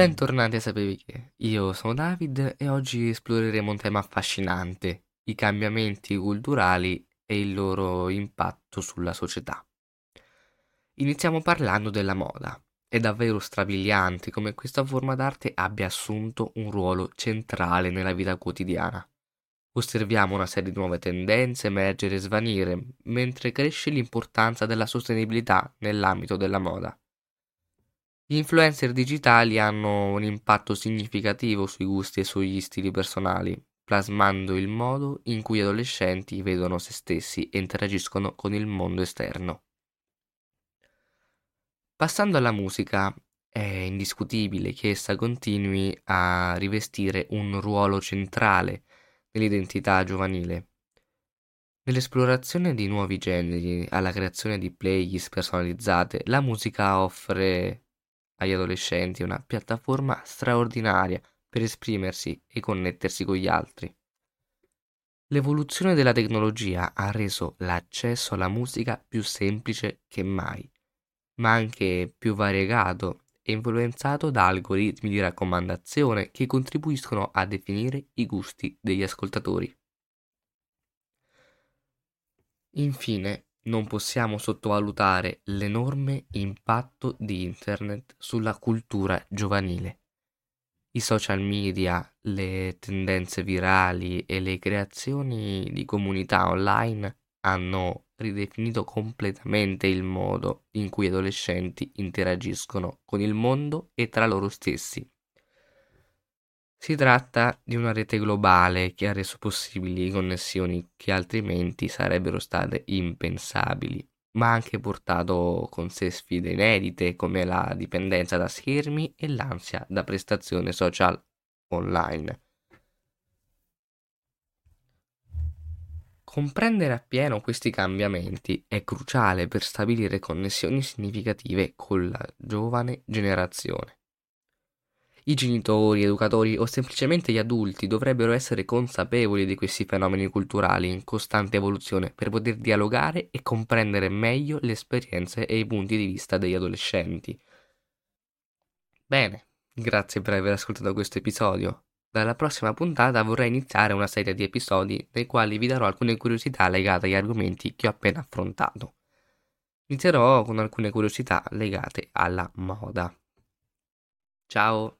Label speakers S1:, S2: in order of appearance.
S1: Bentornati a Sapevi che? Io sono David e oggi esploreremo un tema affascinante, i cambiamenti culturali e il loro impatto sulla società. Iniziamo parlando della moda. È davvero strabiliante come questa forma d'arte abbia assunto un ruolo centrale nella vita quotidiana. Osserviamo una serie di nuove tendenze emergere e svanire, mentre cresce l'importanza della sostenibilità nell'ambito della moda. Gli influencer digitali hanno un impatto significativo sui gusti e sugli stili personali, plasmando il modo in cui adolescenti vedono se stessi e interagiscono con il mondo esterno. Passando alla musica, è indiscutibile che essa continui a rivestire un ruolo centrale nell'identità giovanile. Nell'esplorazione di nuovi generi, alla creazione di playlist personalizzate, la musica offre agli adolescenti una piattaforma straordinaria per esprimersi e connettersi con gli altri. L'evoluzione della tecnologia ha reso l'accesso alla musica più semplice che mai, ma anche più variegato e influenzato da algoritmi di raccomandazione che contribuiscono a definire i gusti degli ascoltatori. Infine, non possiamo sottovalutare l'enorme impatto di Internet sulla cultura giovanile. I social media, le tendenze virali e le creazioni di comunità online hanno ridefinito completamente il modo in cui adolescenti interagiscono con il mondo e tra loro stessi. Si tratta di una rete globale che ha reso possibili connessioni che altrimenti sarebbero state impensabili, ma ha anche portato con sé sfide inedite come la dipendenza da schermi e l'ansia da prestazione social online. Comprendere appieno questi cambiamenti è cruciale per stabilire connessioni significative con la giovane generazione. I genitori, educatori o semplicemente gli adulti dovrebbero essere consapevoli di questi fenomeni culturali in costante evoluzione per poter dialogare e comprendere meglio le esperienze e i punti di vista degli adolescenti. Bene, grazie per aver ascoltato questo episodio. Dalla prossima puntata vorrei iniziare una serie di episodi nei quali vi darò alcune curiosità legate agli argomenti che ho appena affrontato. Inizierò con alcune curiosità legate alla moda. Ciao!